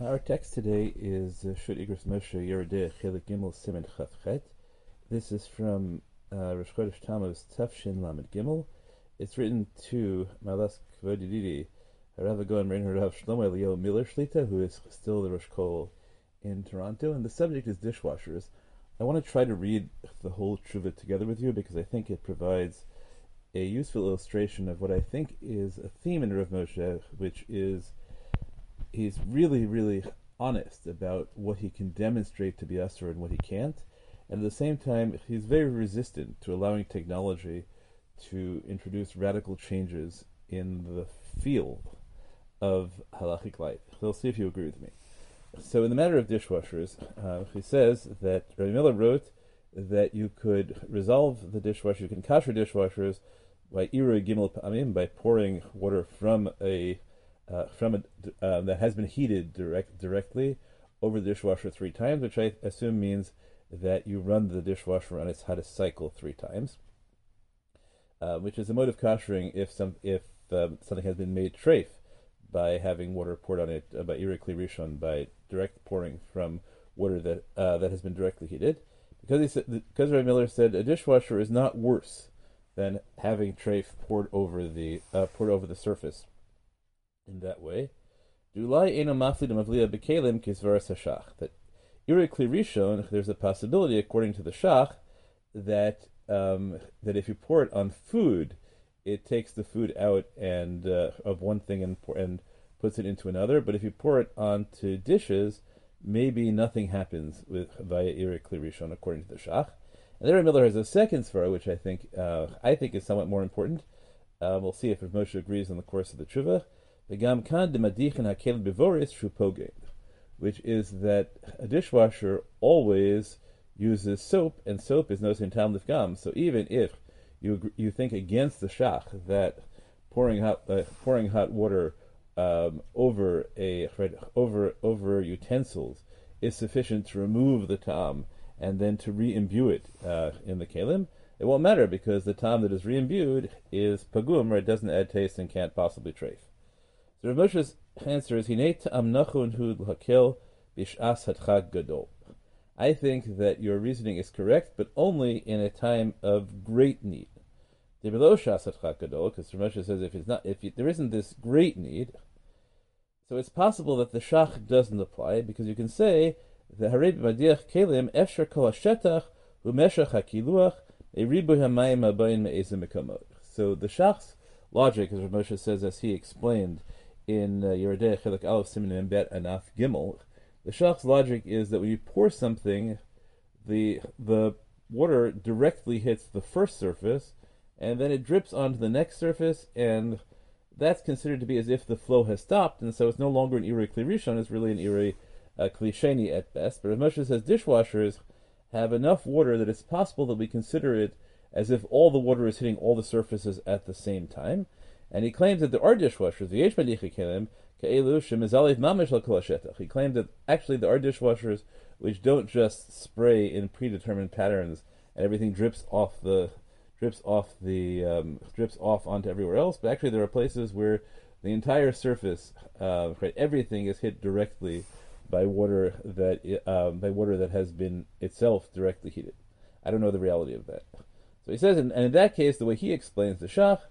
Our text today is uh, Shut Moshe Yerideh Chelik Gimel Simen Chavchet. This is from uh, Rosh Chodesh Tammuz Tafshin Lamed Gimel. It's written to Malas Kvodididi, Rav Agon Rein Rav Shlomo Elio Miller Shlita, who is still the Rosh Kol in Toronto, and the subject is dishwashers. I want to try to read the whole Tshuva together with you because I think it provides a useful illustration of what I think is a theme in Rav Moshe, which is he's really, really honest about what he can demonstrate to be Asur and what he can't. And at the same time, he's very resistant to allowing technology to introduce radical changes in the field of halachic life. He'll see if you agree with me. So, in the matter of dishwashers, uh, he says that Rabbi Miller wrote that you could resolve the dishwasher, you can kasher dishwashers by ira gimel pa'amim, by pouring water from a uh, from a, uh, that has been heated direct, directly over the dishwasher three times, which I assume means that you run the dishwasher on its hottest cycle three times, uh, which is a mode of koshering if some if um, something has been made treif by having water poured on it uh, by irikli rishon by direct pouring from water that uh, that has been directly heated. Because he said, because Ray Miller said a dishwasher is not worse than having treif poured over the poured over the surface in that way. That rishon, there's a possibility, according to the shach, that um, that if you pour it on food, it takes the food out and uh, of one thing and and puts it into another. But if you pour it onto dishes, maybe nothing happens with via irikli rishon, according to the shach. And there, Miller has a second svara, which I think uh, I think is somewhat more important. Uh, we'll see if Moshe agrees in the course of the tshuva which is that a dishwasher always uses soap, and soap is no tam gam. So even if you you think against the shach that pouring hot uh, pouring hot water um, over a over over utensils is sufficient to remove the tam and then to re-imbue it uh, in the kalim, it won't matter because the tam that is re-imbued is pagum, or it doesn't add taste and can't possibly trafe. The Rav Moshe's answer is Hinei ta'am nachun hu l'hakel bish'as hatchag gadol. I think that your reasoning is correct, but only in a time of great need. Because Rav Moshe says if it's not, if you, there isn't this great need, so it's possible that the shach doesn't apply because you can say the harei b'madiach kelim efshar kol hashetach u'meshach hakiluach eribu hamayim abayin me'ezim. So the shach's logic, as Rav Moshe says, as he explained in uh, Yerideh Chelik Aleph Siman Bet Anaf Gimel, the Shach's logic is that when you pour something, the the water directly hits the first surface, and then it drips onto the next surface, and that's considered to be as if the flow has stopped, and so it's no longer an Iri Klirishon, it's really an Iri uh, Klisheni at best. But as Moshe says, dishwashers have enough water that it's possible that we consider it as if all the water is hitting all the surfaces at the same time. And he claims that there are dishwashers, Kelim, He claimed that actually there are dishwashers which don't just spray in predetermined patterns and everything drips off the drips off the um, drips off onto everywhere else, but actually there are places where the entire surface, uh, everything is hit directly by water that uh, by water that has been itself directly heated. I don't know the reality of that. So he says, and, and in that case, the way he explains the shach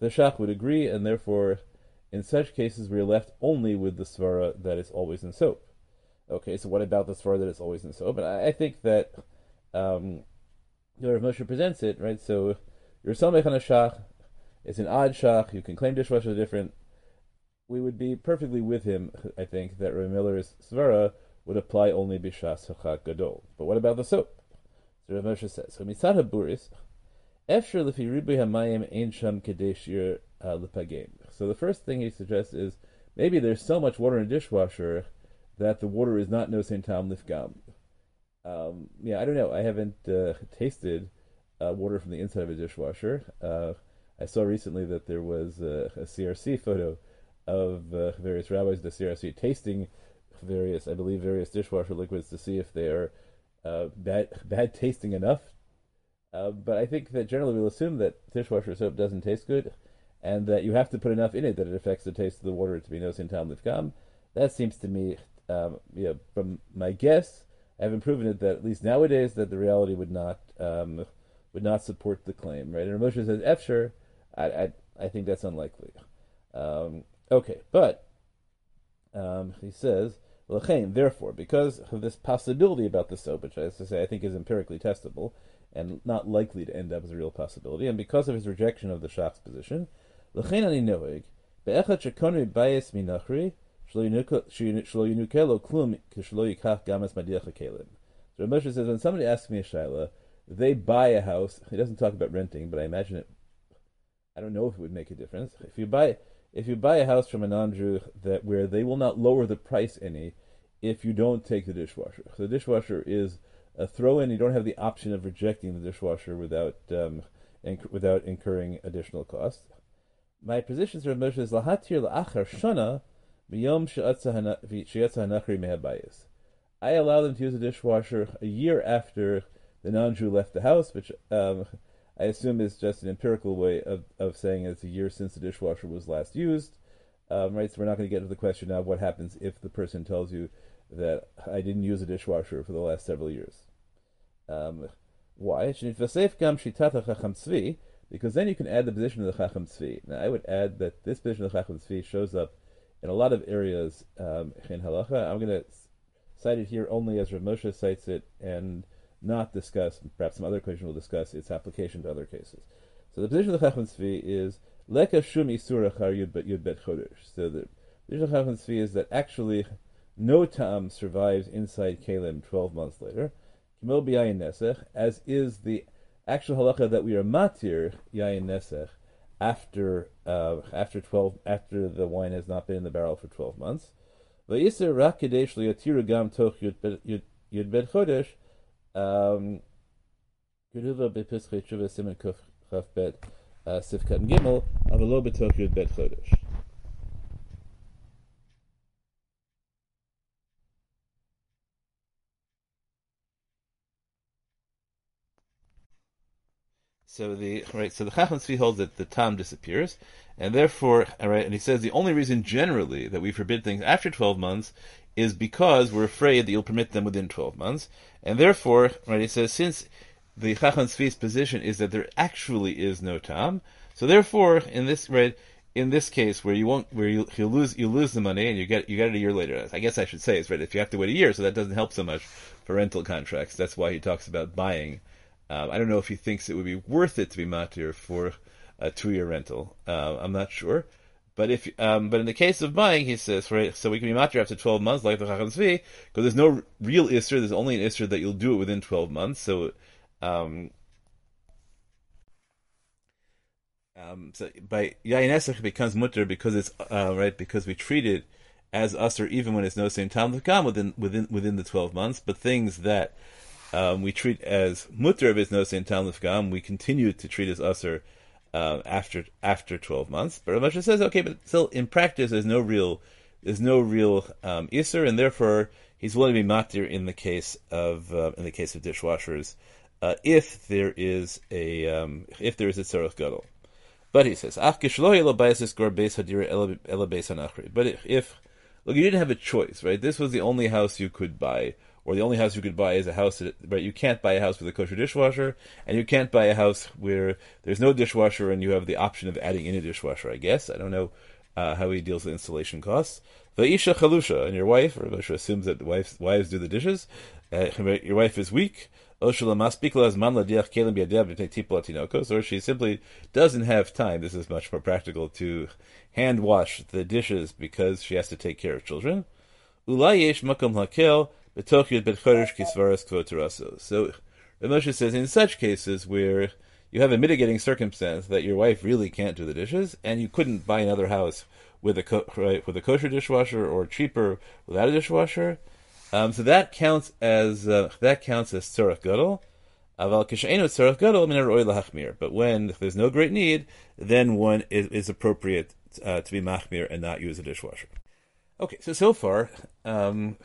the Shach would agree, and therefore, in such cases, we are left only with the Svara that is always in soap. Okay, so what about the Svara that is always in soap? And I, I think that, um, you know, Moshe presents it, right? So, you're Samech on a Shach, it's an odd Shach, you can claim dishwasher different. We would be perfectly with him, I think, that Rav Miller's Svara would apply only Bishas Hachak Gadol. But what about the soap? So Rav Moshe says, so Mitzad HaBuris, So the first thing he suggests is maybe there's so much water in a dishwasher that the water is not no tam lifgam. Um, yeah, I don't know. I haven't uh, tasted uh, water from the inside of a dishwasher. Uh, I saw recently that there was a, a CRC photo of uh, various rabbis, the CRC, tasting various, I believe, various dishwasher liquids to see if they are uh, bad, bad tasting enough. Uh, but I think that generally we'll assume that dishwasher soap doesn't taste good, and that you have to put enough in it that it affects the taste of the water to be no sin tam lifkam. That seems to me, um, yeah, from my guess, I haven't proven it that at least nowadays that the reality would not um, would not support the claim, right? And Moshe says Efsher, I, I I think that's unlikely. Um, okay, but um, he says therefore, because of this possibility about the soap, which I, have to say I think is empirically testable and not likely to end up as a real possibility, and because of his rejection of the Shach's position, l'chein ani. So Moshe says when somebody asks me a shaila, they buy a house. He doesn't talk about renting, but I imagine it. I don't know if it would make a difference. If you buy if you buy a house from a non-Jew that where they will not lower the price any if you don't take the dishwasher. So the dishwasher is a throw-in. You don't have the option of rejecting the dishwasher without um, inc- without incurring additional cost. My position Moshe is lahatir la'achar shana miyom hanachri mehabayis. I allow them to use a dishwasher a year after the non-Jew left the house, which um, I assume is just an empirical way of, of saying it's a year since the dishwasher was last used. Um, right, so we're not going to get into the question now of what happens if the person tells you that I didn't use a dishwasher for the last several years. Um, why? Because then you can add the position of the Chacham Tzvi. Now, I would add that this position of the Chacham Tzvi shows up in a lot of areas um, in halacha. I'm going to cite it here only as Rav Moshe cites it, and not discuss, perhaps some other question will discuss its application to other cases. So the position of the Chacham Tzvi is leka shum isur achar yud bet chodesh. So the position of the Chacham Tzvi is that actually no tam survives inside Kalim 12 months later. Kimel b'yayin nesech, as is the actual halacha that we are matir yayin nesech after uh, after 12 after the wine has not been in the barrel for 12 months. V'yiser rak kadesh gam toch yud bet chodesh um, tshuva simen kuf chaf bet uh, sifkat gimel avalo yud chodesh. So the right, so the Chacham Tzvi holds that the tam disappears, and therefore, right, and he says the only reason generally that we forbid things after twelve months is because we're afraid that you'll permit them within 12 months. And therefore, right, he says, since the Chacham Tzvi's position is that there actually is no tam, so therefore, in this, right, in this case where you won't, where you, you lose, you lose the money and you get, you get it a year later. I guess I should say is right. If you have to wait a year, so that doesn't help so much for rental contracts. That's why he talks about buying. Um, I don't know if he thinks it would be worth it to be matir for a two-year rental. Uh, I'm not sure. But if um, but in the case of buying, he says, right, so we can be matir after twelve months, like the Chacham Tzvi, because there's no real isser. There's only an isser that you'll do it within twelve months. So, um, um, so by yayin becomes mutter because it's uh, right because we treat it as usher even when it's no same time within within within the twelve months. But things that um, we treat as mutter of its no same time we continue to treat as usher uh, after after twelve months. But Rav says, okay, but still in practice, there's no real there's no real um, iser, and therefore he's willing to be matir in the case of uh, in the case of dishwashers uh, if there is a um, if there is a tzarech gadol. But he says, But if look, you didn't have a choice, right? This was the only house you could buy or the only house you could buy is a house that, right? You can't buy a house with a kosher dishwasher, and you can't buy a house where there's no dishwasher and you have the option of adding in a dishwasher. I guess I don't know uh, how he deals with installation costs. The isha chalusha and your wife, or Moshe assumes that wives wives do the dishes. Uh, your wife is weak. Or she simply doesn't have time. This is much more practical to hand wash the dishes because she has to take care of children. So Moshe says in such cases where you have a mitigating circumstance that your wife really can't do the dishes, and you couldn't buy another house with a right, with a kosher dishwasher or cheaper without a dishwasher. Um, so that counts as uh, that counts as tzorach gadol. But when there's no great need, then one is, is appropriate uh, to be machmir and not use a dishwasher. Okay, so so far, um,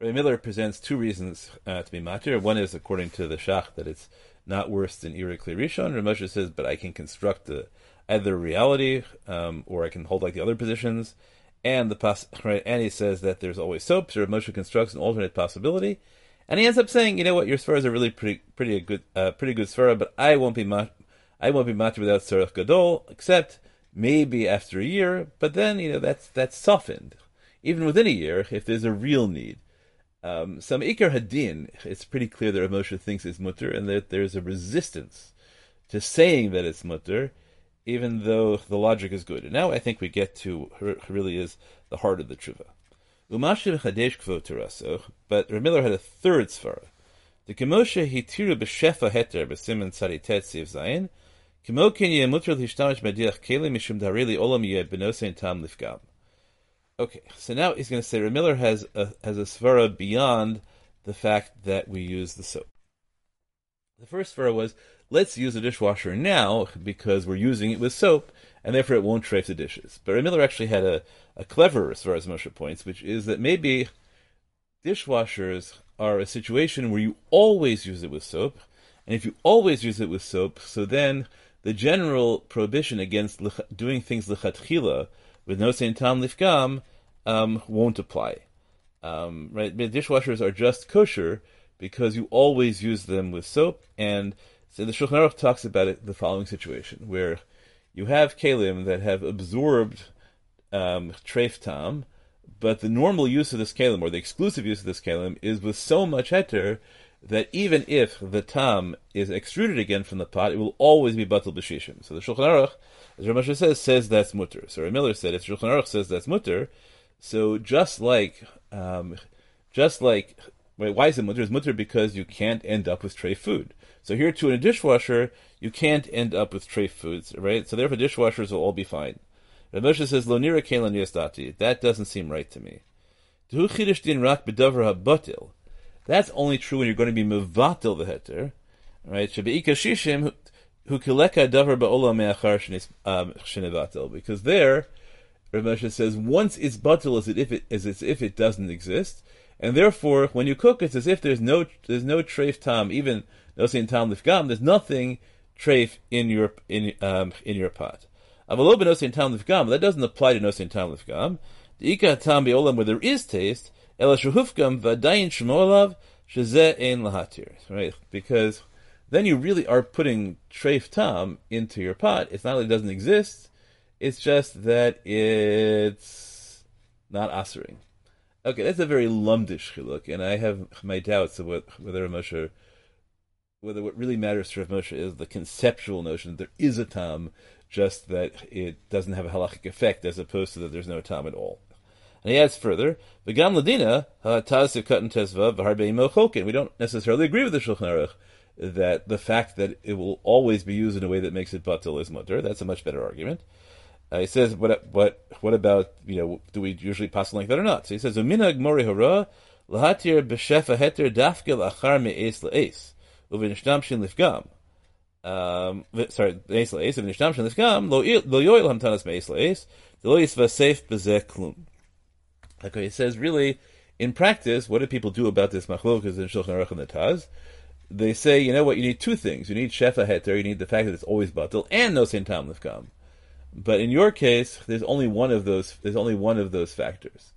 Ray Miller presents two reasons uh, to be matir. One is according to the Shach that it's not worse than Ira Rishon. Ramosha says, but I can construct the, either reality um, or I can hold like the other positions and the right, and he says that there's always soap. So Moshe constructs an alternate possibility, and he ends up saying, you know what, your svaras are really pretty pretty good, uh, pretty good svara, but I won't be mat- I won't be matir without tzarech gadol, except maybe after a year. But then you know that's that's softened, even within a year if there's a real need. Um, some ikar hadin, it's pretty clear that Moshe thinks it's mutter, and that there's a resistance to saying that it's mutter even though the logic is good. And now I think we get to really is the heart of the tshuva. Umashim chadesh kvoteraso, but Ramiller had a third svara. The kemoshe hitiru b'shefa heter b'simen tzaditet siv zayin, kemokin yemutter l'hishtamish mediach keli mishum darili olam yeh benosein tam lifgam. Okay, so now he's going to say Ramiller has a, has a svara beyond the fact that we use the soap. The first svara was let's use a dishwasher now because we're using it with soap, and therefore it won't trace the dishes. But Miller actually had a, a cleverer, as as Moshe points, which is that maybe dishwashers are a situation where you always use it with soap, and if you always use it with soap, so then the general prohibition against doing things lechatchila with no saint tam lifgam um, won't apply. Um, right, dishwashers are just kosher because you always use them with soap, and so the Shulchan Aruch talks about it, the following situation, where you have kalim that have absorbed um, treif tam, but the normal use of this kalim, or the exclusive use of this kalim, is with so much heter that even if the tam is extruded again from the pot, it will always be batal b'shishim. So the Shulchan Aruch, as Ramesh says, says that's mutter. So Miller said, if Shulchan Aruch says that's mutter, so just like, um, just like, wait, why is it mutter? It's mutter because you can't end up with tray food. So here too in a dishwasher, you can't end up with tray foods, right? So therefore dishwashers will all be fine. Rav Moshe says, Lo nira kelan yasdati. That doesn't seem right to me. That's only true when you're going to be mevatil the heter, right? Shabeika shishim um. Because there, Rav Moshe says, once it's batil as if it, as if it doesn't exist, and therefore, when you cook, it's as if there's no there's no treif tam, even nosin tam lifgam. There's nothing treif in your in um, in your pot. Avalo benosin tam lifgam. That doesn't apply to nosin tam lifgam. The ika tam beolam where there is taste. Ela shuhufgam v'adayin shmolav shezeh ein lahatir. Right, because then you really are putting treif tam into your pot. It's not that it doesn't exist. It's just that it's not asering. Okay, that's a very lumdish chiluk, and I have my doubts of what, whether Moshe, whether what really matters to Rav Moshe is the conceptual notion that there is a tam, just that it doesn't have a halachic effect, as opposed to that there's no tam at all. And he adds further, "V'gam ladina taz katan tezva v'harbe We don't necessarily agree with the Shulchan Aruch that the fact that it will always be used in a way that makes it batil is mutter. That's a much better argument. Uh, he says, what, what, what about, you know, do we usually pass like that or not? So he says, Uminag mori hara, lahatir b'shefa heter dafke lachar me'es le'es, uvinishtam shin lifgam. Um, sorry, me'es le'es, uvinishtam shin lifgam, lo yoyel hamtanas me'es le'es, lo yisva safe b'zeh klum. Okay, he says, really, in practice, what do people do about this machlokas in Shulchan Aruch and the Taz? They say, you know what, you need two things. You need shefa heter, you need the fact that it's always batil, and no sin tam lifgam. But in your case, there's only one of those. There's only one of those factors.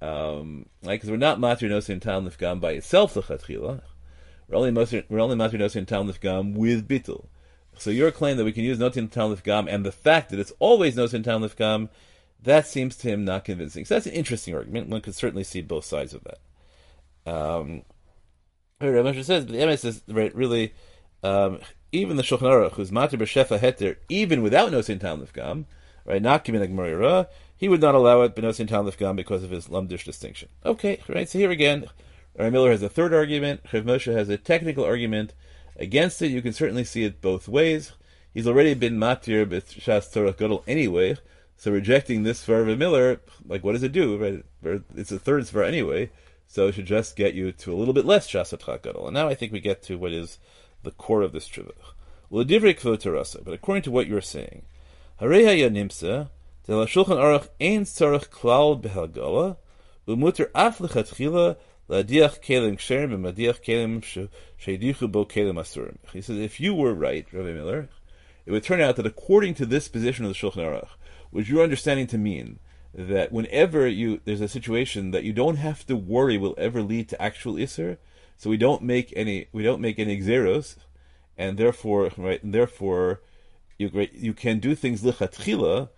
Um, like, because we're not matir nosin tal nifgam by itself lechatchila. We're only we're only matir nosin tal nifgam with bittul. So your claim that we can use nosin tal nifgam and the fact that it's always nosin tal nifgam, that seems to him not convincing. So that's an interesting argument. One could certainly see both sides of that. Um, Rav says, the MS is right, really um, even the Shulchan Aruch, who's matir b'shefa heter, even without nosin tam lifgam, right, not like Gemara he would not allow it but b'nosin tam lifgam because of his lumdish distinction. Okay, right. So here again, Rabbi Miller has a third argument. Chav Moshe has a technical argument against it. You can certainly see it both ways. He's already been matir b'shas Torah gadol anyway, so rejecting this for Miller, like what does it do? Right, it's a third svar anyway. So it should just get you to a little bit less shasat gadol. And now I think we get to what is the core of this tshuva. But according to what you're saying, Shulchan Aruch Klal. He says, if you were right, Rabbi Miller, it would turn out that according to this position of the Shulchan Aruch, which you're understanding to mean that whenever you there's a situation that you don't have to worry will ever lead to actual iser, so we don't make any we don't make any xeros, and therefore right and therefore you you can do things lichatchila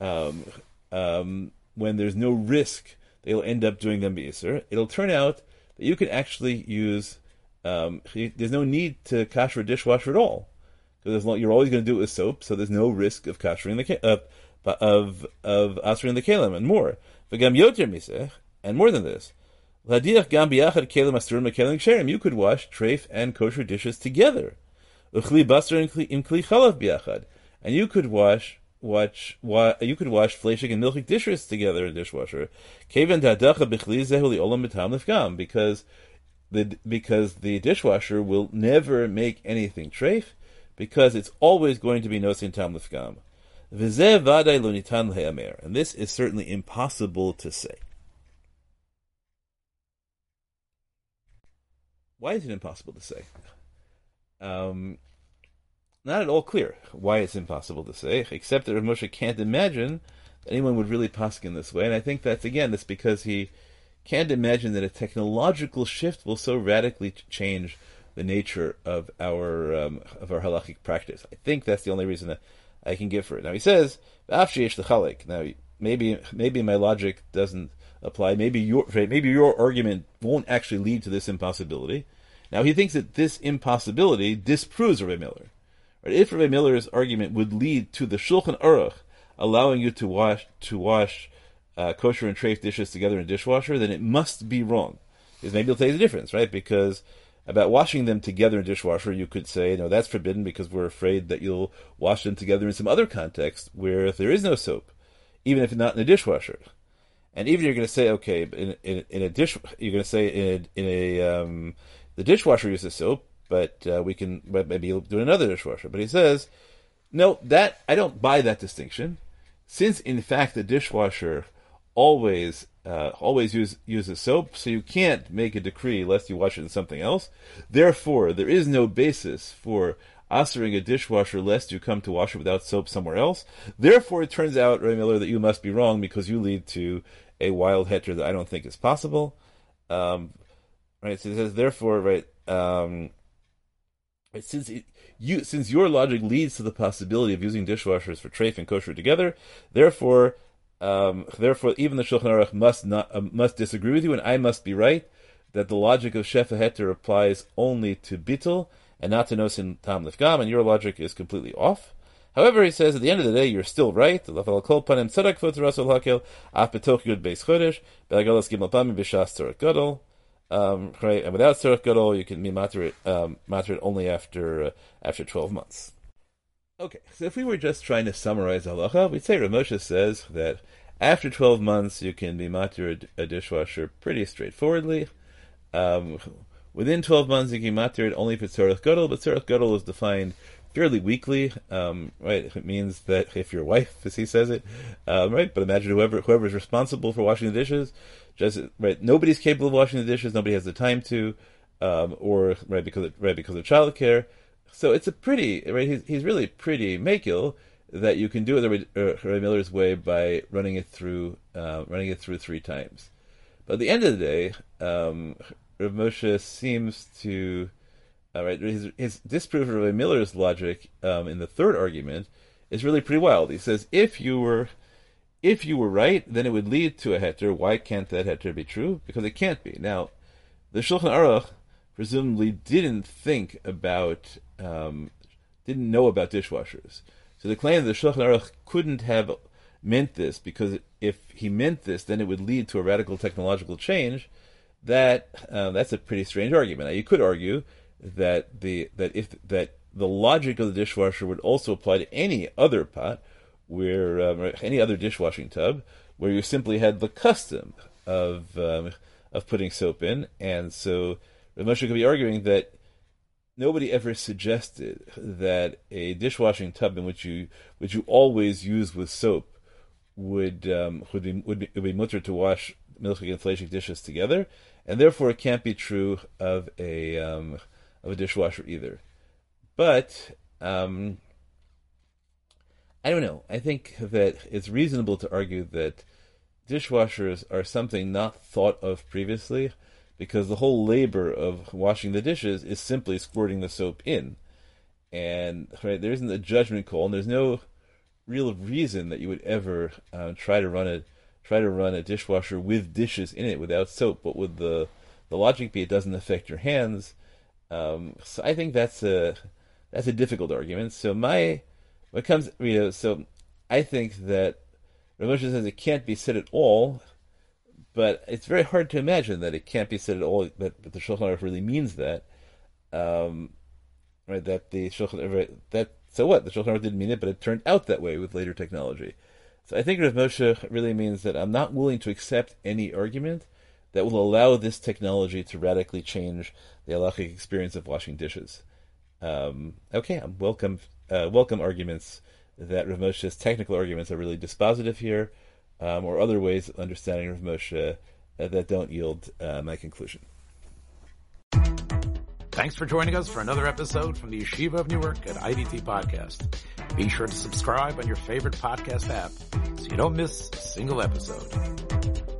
um, um, when there's no risk that you'll end up doing them beiser. It'll turn out that you can actually use. Um, there's no need to kasher a dishwasher at all because you're always going to do it with soap, so there's no risk of kashering the uh, of of asrin the kelim and more. V'gam yoter misech, and more than this, ladiach gam biachad kelim asurim kelim ksherim. You could wash treif and kosher dishes together. Uchli basar im chalav biachad, and you could wash watch wa, you could wash fleshik and milchik dishes together in a dishwasher. Because the because the dishwasher will never make anything treif because it's always going to be nosin tam lefgam. And this is certainly impossible to say. Why is it impossible to say? Um, not at all clear why it's impossible to say, except that Rav Moshe can't imagine that anyone would really in this way. And I think that's, again, that's because he can't imagine that a technological shift will so radically change the nature of our um, of our halachic practice. I think that's the only reason that I can give for it. Now he says, Now maybe maybe my logic doesn't apply. Maybe your maybe your argument won't actually lead to this impossibility. Now he thinks that this impossibility disproves Rabbi Miller. Right? If Rabbi Miller's argument would lead to the Shulchan Aruch allowing you to wash to wash uh, kosher and treif dishes together in a dishwasher, then it must be wrong. Because maybe it'll tell you the difference, right? Because about washing them together in dishwasher, you could say, no, that's forbidden because we're afraid that you'll wash them together in some other context where there is no soap, even if not in a dishwasher. And even you're going to say, okay, in, in, in a dish, you're going to say in a, in a um, the dishwasher uses soap, but uh, we can maybe you'll do another dishwasher. But he says, no, that I don't buy that distinction, since in fact the dishwasher always uh, always use uses soap, so you can't make a decree lest you wash it in something else. Therefore, there is no basis for answering a dishwasher lest you come to wash it without soap somewhere else. Therefore, it turns out, Ray Miller, that you must be wrong because you lead to a wild heter that I don't think is possible. Um, right? So it says, therefore, right, um, since it, you since your logic leads to the possibility of using dishwashers for treif and kosher together, therefore um, therefore, even the Shulchan Aruch must not uh, must disagree with you, and I must be right that the logic of Shefa Heter applies only to Bittel and not to Nosin Tam Lifgam, and your logic is completely off. However, he says at the end of the day, you're still right. Um, and without Tzorach Gadol, you can be matter um, only after uh, after twelve months. Okay, so if we were just trying to summarize halacha, we'd say Ramosha says that after 12 months you can be matir a dishwasher pretty straightforwardly. Um, within 12 months you can be matir it only for tzorach gadol, but tzorach gadol is defined fairly weakly, um, right? It means that if your wife, as he says it, um, right? But imagine whoever whoever is responsible for washing the dishes, just right. Nobody's capable of washing the dishes. Nobody has the time to, um, or right because of, right because of childcare. So it's a pretty right. He's he's really pretty makil that you can do it the Rabbi Miller's way by running it through uh, running it through three times. But at the end of the day, um, Rav Moshe seems to uh, right his, his disproof of Rabbi Miller's logic um, in the third argument is really pretty wild. He says if you were if you were right, then it would lead to a heter. Why can't that heter be true? Because it can't be. Now, the Shulchan Aruch presumably didn't think about um, didn't know about dishwashers. So the claim that the Shulchan Aruch couldn't have meant this because if he meant this, then it would lead to a radical technological change. That uh, that's a pretty strange argument. Now, you could argue that the that if that the logic of the dishwasher would also apply to any other pot, where um, any other dishwashing tub, where you simply had the custom of um, of putting soap in, and so Rav Moshe could be arguing that nobody ever suggested that a dishwashing tub in which you which you always use with soap would um, would be would be, would be mutter to wash milchig and fleishig dishes together, and therefore it can't be true of a um, of a dishwasher either. But um, I don't know. I think that it's reasonable to argue that dishwashers are something not thought of previously because the whole labor of washing the dishes is simply squirting the soap in. And right, there isn't a judgment call, and there's no real reason that you would ever uh, try to run a try to run a dishwasher with dishes in it without soap. But with the the logic be it doesn't affect your hands. Um, so I think that's a that's a difficult argument. So my when it comes you know so I think that Rav says it can't be said at all but it's very hard to imagine that it can't be said at all that, that the Shulchan Aruch really means that. Um, right, that the Shulchan Aruch, that so what the Shulchan Aruch didn't mean it, but it turned out that way with later technology. So I think Rav Moshe really means that I'm not willing to accept any argument that will allow this technology to radically change the halachic experience of washing dishes. Um, okay, I'm welcome uh, welcome arguments that Rav Moshe's technical arguments are really dispositive here um, or other ways of understanding of Moshe uh, that don't yield uh, my conclusion. Thanks for joining us for another episode from the Yeshiva of Newark at IDT Podcast. Be sure to subscribe on your favorite podcast app so you don't miss a single episode.